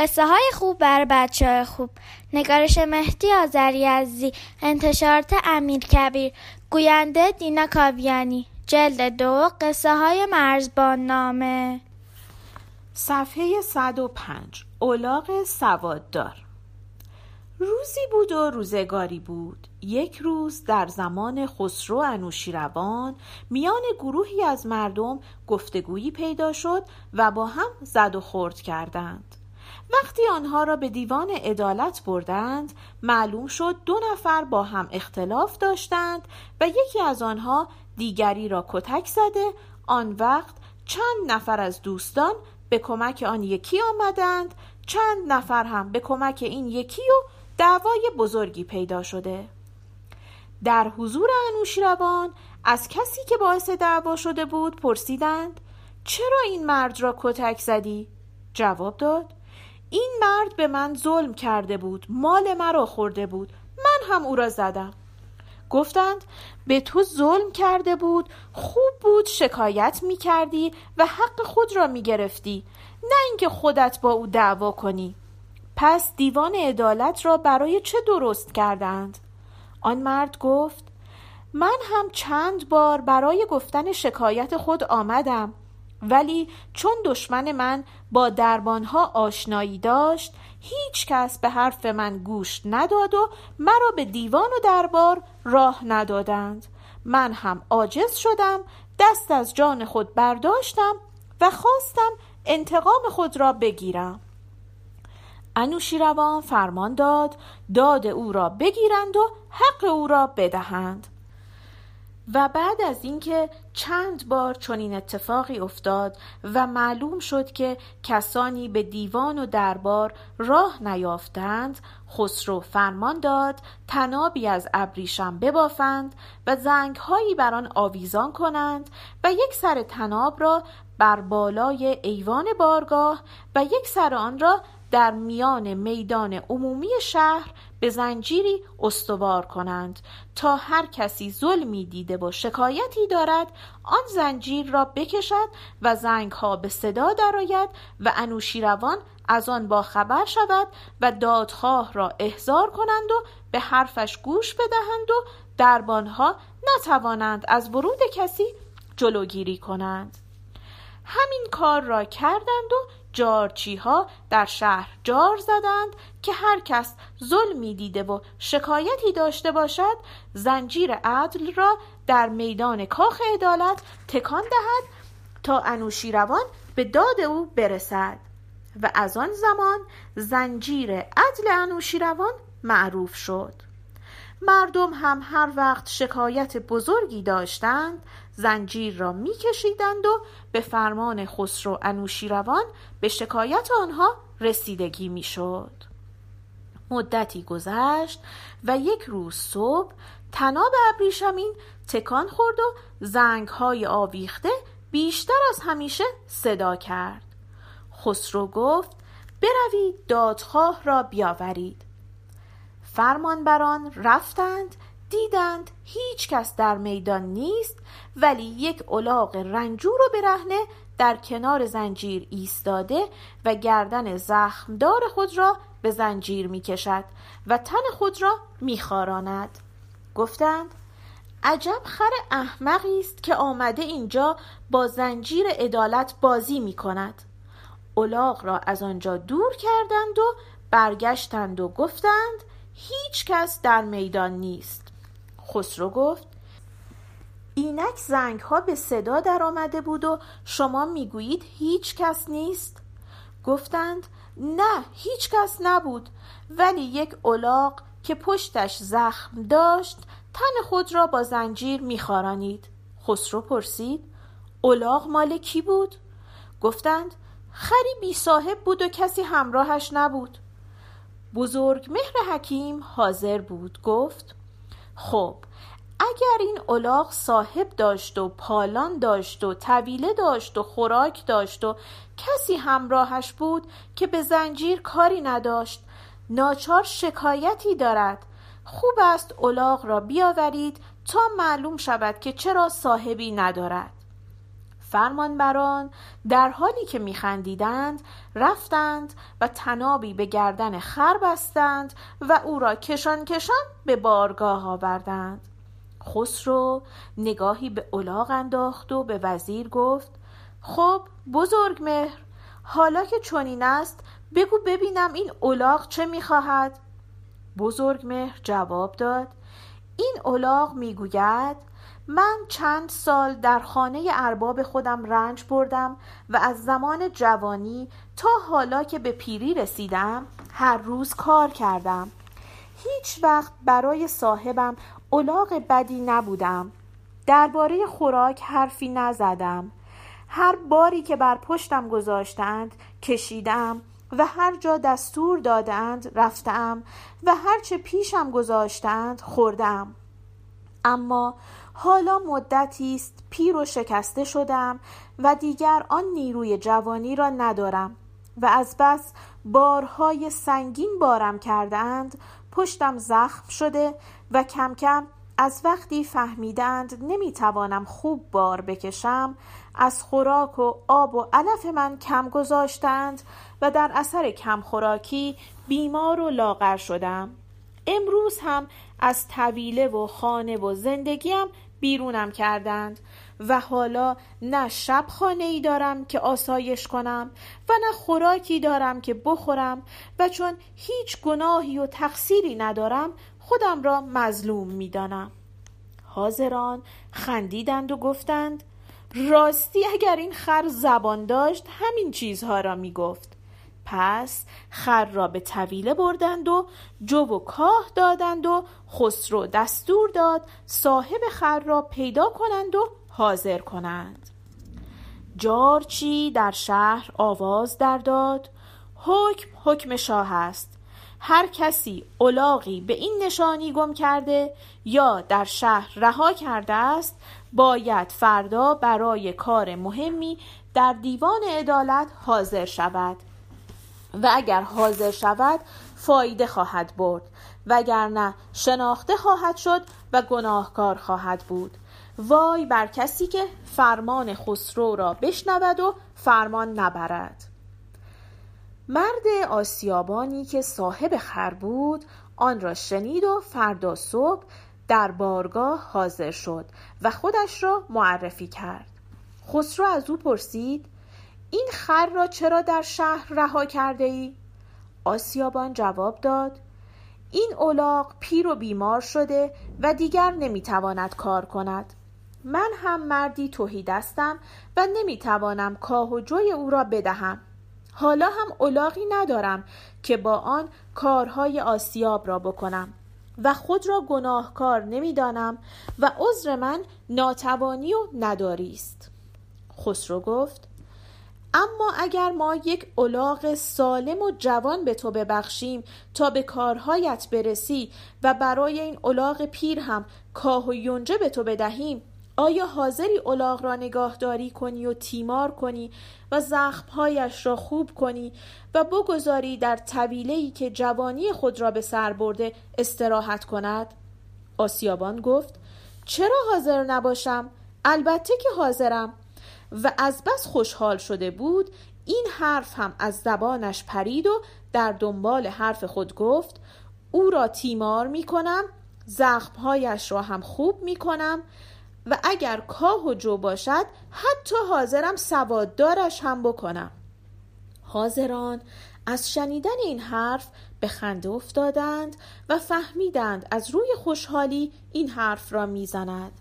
قصه های خوب بر بچه های خوب. نگارش مهدی آذری عزیزی انتشارات امیر کبیر گوینده دینا کاویانی جلد دو قصه های مرزبان نامه. صفحه 105 اولاغ سواددار. روزی بود و روزگاری بود. یک روز در زمان خسرو انوشیروان میان گروهی از مردم گفتگویی پیدا شد و با هم زد و خورد کردند. وقتی آنها را به دیوان عدالت بردند معلوم شد دو نفر با هم اختلاف داشتند و یکی از آنها دیگری را کتک زده آن وقت چند نفر از دوستان به کمک آن یکی آمدند چند نفر هم به کمک این یکی و دعوای بزرگی پیدا شده در حضور انوشیروان از کسی که باعث دعوا شده بود پرسیدند چرا این مرد را کتک زدی؟ جواب داد این مرد به من ظلم کرده بود مال مرا خورده بود. من هم او را زدم. گفتند به تو ظلم کرده بود خوب بود شکایت می کردی و حق خود را می گرفتی نه اینکه خودت با او دعوا کنی. پس دیوان عدالت را برای چه درست کردند؟ آن مرد گفت من هم چند بار برای گفتن شکایت خود آمدم. ولی چون دشمن من با دربانها آشنایی داشت هیچ کس به حرف من گوش نداد و مرا به دیوان و دربار راه ندادند. من هم عاجز شدم دست از جان خود برداشتم و خواستم انتقام خود را بگیرم. انوشیروان فرمان داد داد او را بگیرند و حق او را بدهند. و بعد از اینکه چند بار چنین اتفاقی افتاد و معلوم شد که کسانی به دیوان و دربار راه نیافتند خسرو فرمان داد تنابی از ابریشم ببافند و زنگهایی بر آن آویزان کنند و یک سر تناب را بر بالای ایوان بارگاه و یک سر آن را در میان میدان عمومی شهر به زنجیری استوار کنند تا هر کسی ظلمی دیده و شکایتی دارد آن زنجیر را بکشد و زنگ ها به صدا درآید و انوشیروان از آن با خبر شود و دادخواه را احضار کنند و به حرفش گوش بدهند و دربانها نتوانند از ورود کسی جلوگیری کنند. همین کار را کردند و جارچی ها در شهر جار زدند که هر کس ظلمی دیده و شکایتی داشته باشد زنجیر عدل را در میدان کاخ عدالت تکان دهد تا انوشیروان به داد او برسد و از آن زمان زنجیر عدل انوشیروان معروف شد. مردم هم هر وقت شکایت بزرگی داشتند زنجیر را میکشیدند و به فرمان خسرو انوشیروان به شکایت آنها رسیدگی می‌شد. مدتی گذشت و یک روز صبح تناب ابریشمین تکان خورد و زنگ های آویخته بیشتر از همیشه صدا کرد. خسرو گفت بروید دادخواه را بیاورید. فرمانبران رفتند دیدند هیچ کس در میدان نیست ولی یک الاغ رنجور و برهنه در کنار زنجیر ایستاده و گردن زخمدار خود را به زنجیر می کشد و تن خود را می خاراند. گفتند عجب خر احمقی است که آمده اینجا با زنجیر عدالت بازی می کند را از آنجا دور کردند و برگشتند و گفتند هیچ کس در میدان نیست. خسرو گفت اینک زنگ ها به صدا در آمده بود و شما می‌گویید هیچ کس نیست؟ گفتند نه هیچ کس نبود ولی یک الاغ که پشتش زخم داشت تن خود را با زنجیر میخارانید. خسرو پرسید الاغ مال کی بود؟ گفتند خری بی صاحب بود و کسی همراهش نبود. بزرگ مهر حکیم حاضر بود گفت خب اگر این الاغ صاحب داشت و پالان داشت و طویله داشت و خوراک داشت و کسی همراهش بود که به زنجیر کاری نداشت ناچار شکایتی دارد. خوب است الاغ را بیاورید تا معلوم شود که چرا صاحبی ندارد. فرمانبران در حالی که میخندیدند رفتند و تنابی به گردن خر بستند و او را کشان کشان به بارگاه آوردند. خسرو نگاهی به الاغ انداخت و به وزیر گفت خب بزرگ مهر حالا که چنین است بگو ببینم این الاغ چه می‌خواهد. بزرگ مهر جواب داد این الاغ می‌گوید من چند سال در خانه ارباب خودم رنج بردم و از زمان جوانی تا حالا که به پیری رسیدم هر روز کار کردم. هیچ وقت برای صاحبم الاغ بدی نبودم. درباره خوراک حرفی نزدم. هر باری که بر پشتم گذاشتند کشیدم و هر جا دستور دادند رفتم و هرچه پیشم گذاشتند خوردم. اما حالا مدتی است پیر و شکسته شدم و دیگر آن نیروی جوانی را ندارم و از بس بارهای سنگین بارم کردند پشتم زخم شده و کم کم از وقتی فهمیدند نمی‌توانم خوب بار بکشم از خوراک و آب و علف من کم گذاشتند و در اثر کم خوراکی بیمار و لاغر شدم. امروز هم از طویله و خانه و زندگیم بیرونم کردند و حالا نه شب خانه ای دارم که آسایش کنم و نه خوراکی دارم که بخورم و چون هیچ گناهی و تقصیری ندارم خودم را مظلوم می‌دانم. حاضران خندیدند و گفتند راستی اگر این خر زبان داشت همین چیزها را می گفت پس خر را به طویله بردند و جو و کاه دادند و خسرو دستور داد صاحب خر را پیدا کنند و حاضر کنند. جارچی در شهر آواز در داد. حکم حکم شاه است. هر کسی الاغی به این نشانی گم کرده یا در شهر رها کرده است باید فردا برای کار مهمی در دیوان عدالت حاضر شود. و اگر حاضر شود فایده خواهد برد. وگرنه شناخته خواهد شد و گناهکار خواهد بود. وای بر کسی که فرمان خسرو را بشنود و فرمان نبرد. مرد آسیابانی که صاحب خر بود آن را شنید و فردا صبح در بارگاه حاضر شد و خودش را معرفی کرد. خسرو از او پرسید این خر را چرا در شهر رها کرده ای؟ آسیابان جواب داد این اولاق پیر و بیمار شده و دیگر نمی‌تواند کار کند. من هم مردی توهی دستم و نمی‌توانم کاه و جوی او را بدهم. حالا هم اولاقی ندارم که با آن کارهای آسیاب را بکنم و خود را گناهکار نمی‌دانم و عذر من ناتوانی و نداری است. خسرو گفت اما اگر ما یک الاغ سالم و جوان به تو ببخشیم تا به کارهایت برسی و برای این الاغ پیر هم کاه و یونجه به تو بدهیم آیا حاضری الاغ را نگاهداری کنی و تیمار کنی و زخمهایش را خوب کنی و بگذاری در طویله که جوانی خود را به سر برده استراحت کند؟ آسیابان گفت چرا حاضر نباشم؟ البته که حاضرم. و از بس خوشحال شده بود این حرف هم از زبانش پرید و در دنبال حرف خود گفت او را تیمار می کنم زخمهایش را هم خوب می کنم و اگر کاه و جو باشد حتی حاضرم سواددارش هم بکنم. حاضران از شنیدن این حرف به خنده افتادند و فهمیدند از روی خوشحالی این حرف را می‌زند.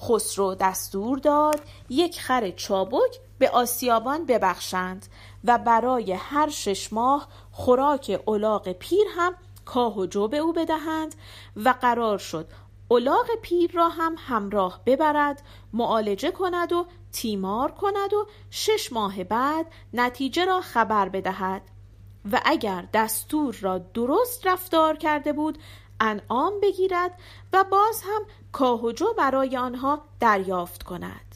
خسرو دستور داد یک خر چابک به آسیابان ببخشند و برای هر شش ماه خوراک الاغ پیر هم کاه و جو به او بدهند و قرار شد الاغ پیر را هم همراه ببرد معالجه کند و تیمار کند و شش ماه بعد نتیجه را خبر بدهد. و اگر دستور را درست رفتار کرده بود انعام بگیرد و باز هم کاهجو برای آنها دریافت کند.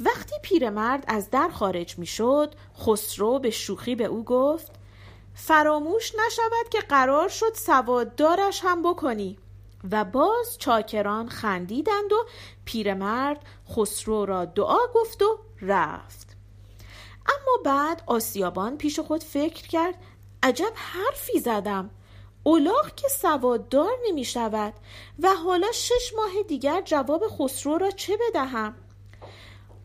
وقتی پیرمرد از در خارج می‌شد خسرو به شوخی به او گفت فراموش نشود که قرار شد سواددارش هم بکنی. و باز چاکران خندیدند و پیرمرد خسرو را دعا گفت و رفت. اما بعد آسیابان پیش خود فکر کرد عجب حرفی زدم. اولاغ که سواددار نمی شود و حالا شش ماه دیگر جواب خسرو را چه بدهم؟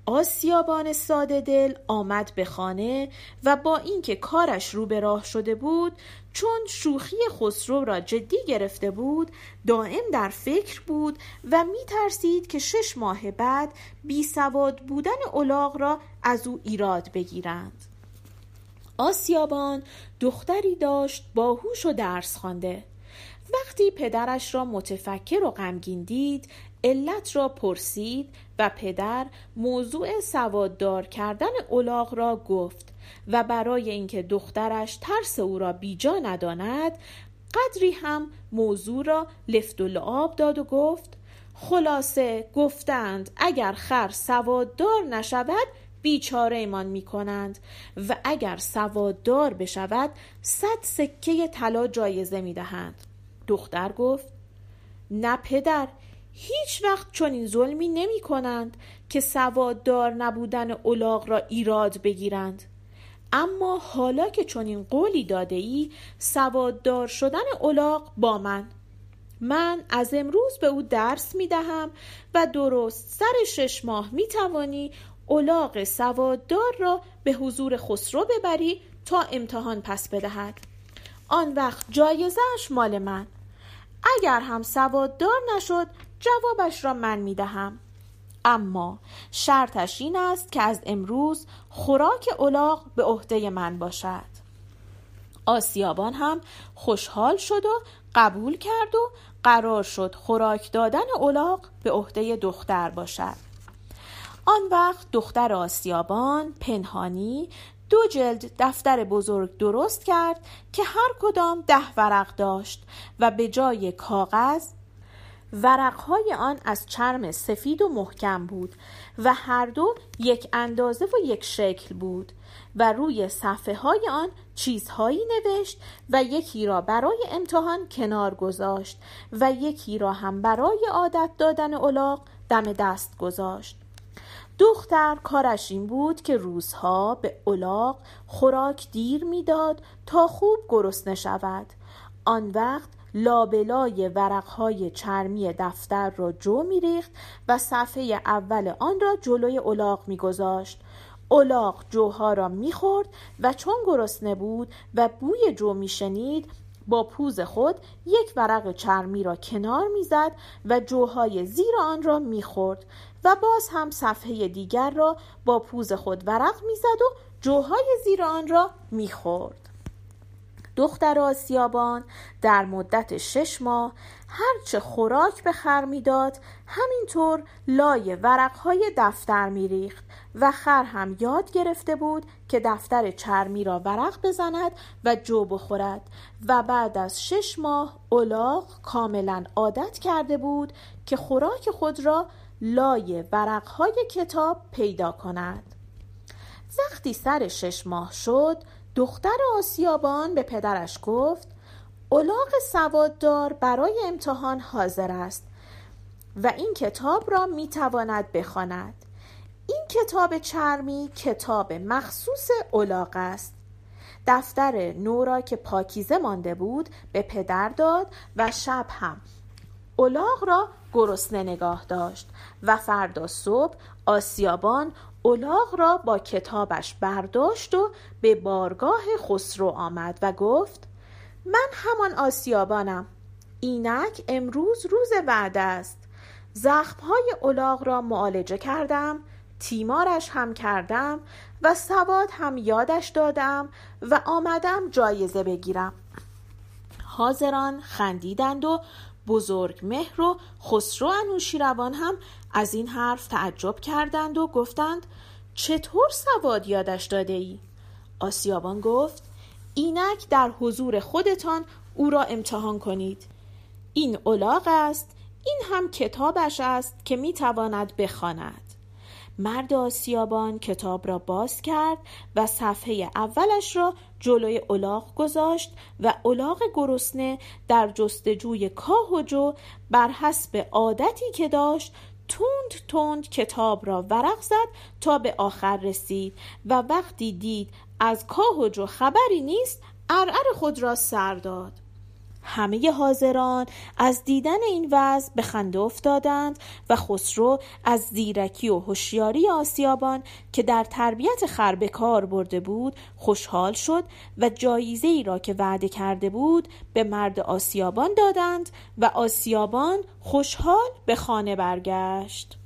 آسیابان ساده دل آمد به خانه و با اینکه کارش رو به راه شده بود چون شوخی خسرو را جدی گرفته بود دائم در فکر بود و می ترسید که شش ماه بعد بی سواد بودن اولاغ را از او ایراد بگیرند. آسیابان دختری داشت باهوش و درس خوانده. وقتی پدرش را متفکر و غمگین دید علت را پرسید و پدر موضوع سواددار کردن اولاغ را گفت و برای اینکه دخترش ترس او را بیجا نداند قدری هم موضوع را لفت و لعاب داد و گفت خلاصه گفتند اگر خر سواددار نشود بیچاره ایمان می کنند و اگر سواددار بشود صد سکه طلا جایزه می دهند دختر گفت نه پدر هیچ وقت چنین ظلمی نمی کنند که سواددار نبودن اولاغ را ایراد بگیرند. اما حالا که چنین قولی داده ای سواددار شدن اولاغ با من. من از امروز به او درس می دهم و درست سر شش ماه می توانی اولاغ سواددار را به حضور خسرو ببری تا امتحان پس بدهد. آن وقت جایزش مال من. اگر هم سواددار نشد جوابش را من می دهم. اما شرطش این است که از امروز خوراک اولاغ به عهده من باشد. آسیابان هم خوشحال شد و قبول کرد و قرار شد خوراک دادن اولاغ به عهده دختر باشد. آن وقت دختر آسیابان پنهانی دو جلد دفتر بزرگ درست کرد که هر کدام ده ورق داشت و به جای کاغذ ورقهای آن از چرم سفید و محکم بود و هر دو یک اندازه و یک شکل بود و روی صفحه های آن چیزهایی نوشت و یکی را برای امتحان کنار گذاشت و یکی را هم برای عادت دادن الاغ دم دست گذاشت. دختر کارش این بود که روزها به الاغ خوراک دیر می‌داد تا خوب گرسنه شود. آن وقت لابلای ورقهای چرمی دفتر را جو میریخت و صفحه اول آن را جلوی الاغ میگذاشت. الاغ جوها را می‌خورد و چون گرسنه بود و بوی جو میشنید با پوز خود یک ورق چرمی را کنار می‌زد و جوهای زیر آن را می‌خورد. و باز هم صفحه دیگر را با پوز خود ورق می‌زد و جوهای زیر آن را می‌خورد. دختر آسیابان در مدت شش ماه هرچه خوراک به خر می‌داد همینطور لای ورقهای دفتر میریخت و خر هم یاد گرفته بود که دفتر چرمی را ورق بزند و جو بخورد و بعد از شش ماه اولاغ کاملا عادت کرده بود که خوراک خود را لای ورقهای کتاب پیدا کند وقتی سر شش ماه شد دختر آسیابان به پدرش گفت اولاغ سواددار برای امتحان حاضر است و این کتاب را می تواند بخواند. این کتاب چرمی کتاب مخصوص اولاغ است دفتر نورا که پاکیزه مانده بود به پدر داد و شب هم اولاغ را گرسنه نگاه داشت و فردا صبح آسیابان اولاغ را با کتابش برداشت و به بارگاه خسرو آمد و گفت من همان آسیابانم. اینک امروز روز وعده است. زخمهای اولاغ را معالجه کردم تیمارش هم کردم و سواد هم یادش دادم و آمدم جایزه بگیرم. حاضران خندیدند و بزرگ مهر و خسرو انوشیروان هم از این حرف تعجب کردند و گفتند چطور سواد یادش داده ای؟ آسیابان گفت اینک در حضور خودتان او را امتحان کنید این اولاغ است این هم کتابش است که می‌تواند بخواند مرد آسیابان کتاب را باز کرد و صفحه اولش را جلوی الاغ گذاشت و الاغ گرسنه در جستجوی کاه جو بر حسب عادتی که داشت تند تند کتاب را ورق زد تا به آخر رسید و وقتی دید از کاه جو خبری نیست ارعر خود را سر داد. همه حاضران از دیدن این وضع به خنده افتادند و خسرو از زیرکی و هوشیاری آسیابان که در تربیت خر به کار برده بود خوشحال شد و جایزه ای را که وعده کرده بود به مرد آسیابان دادند و آسیابان خوشحال به خانه برگشت.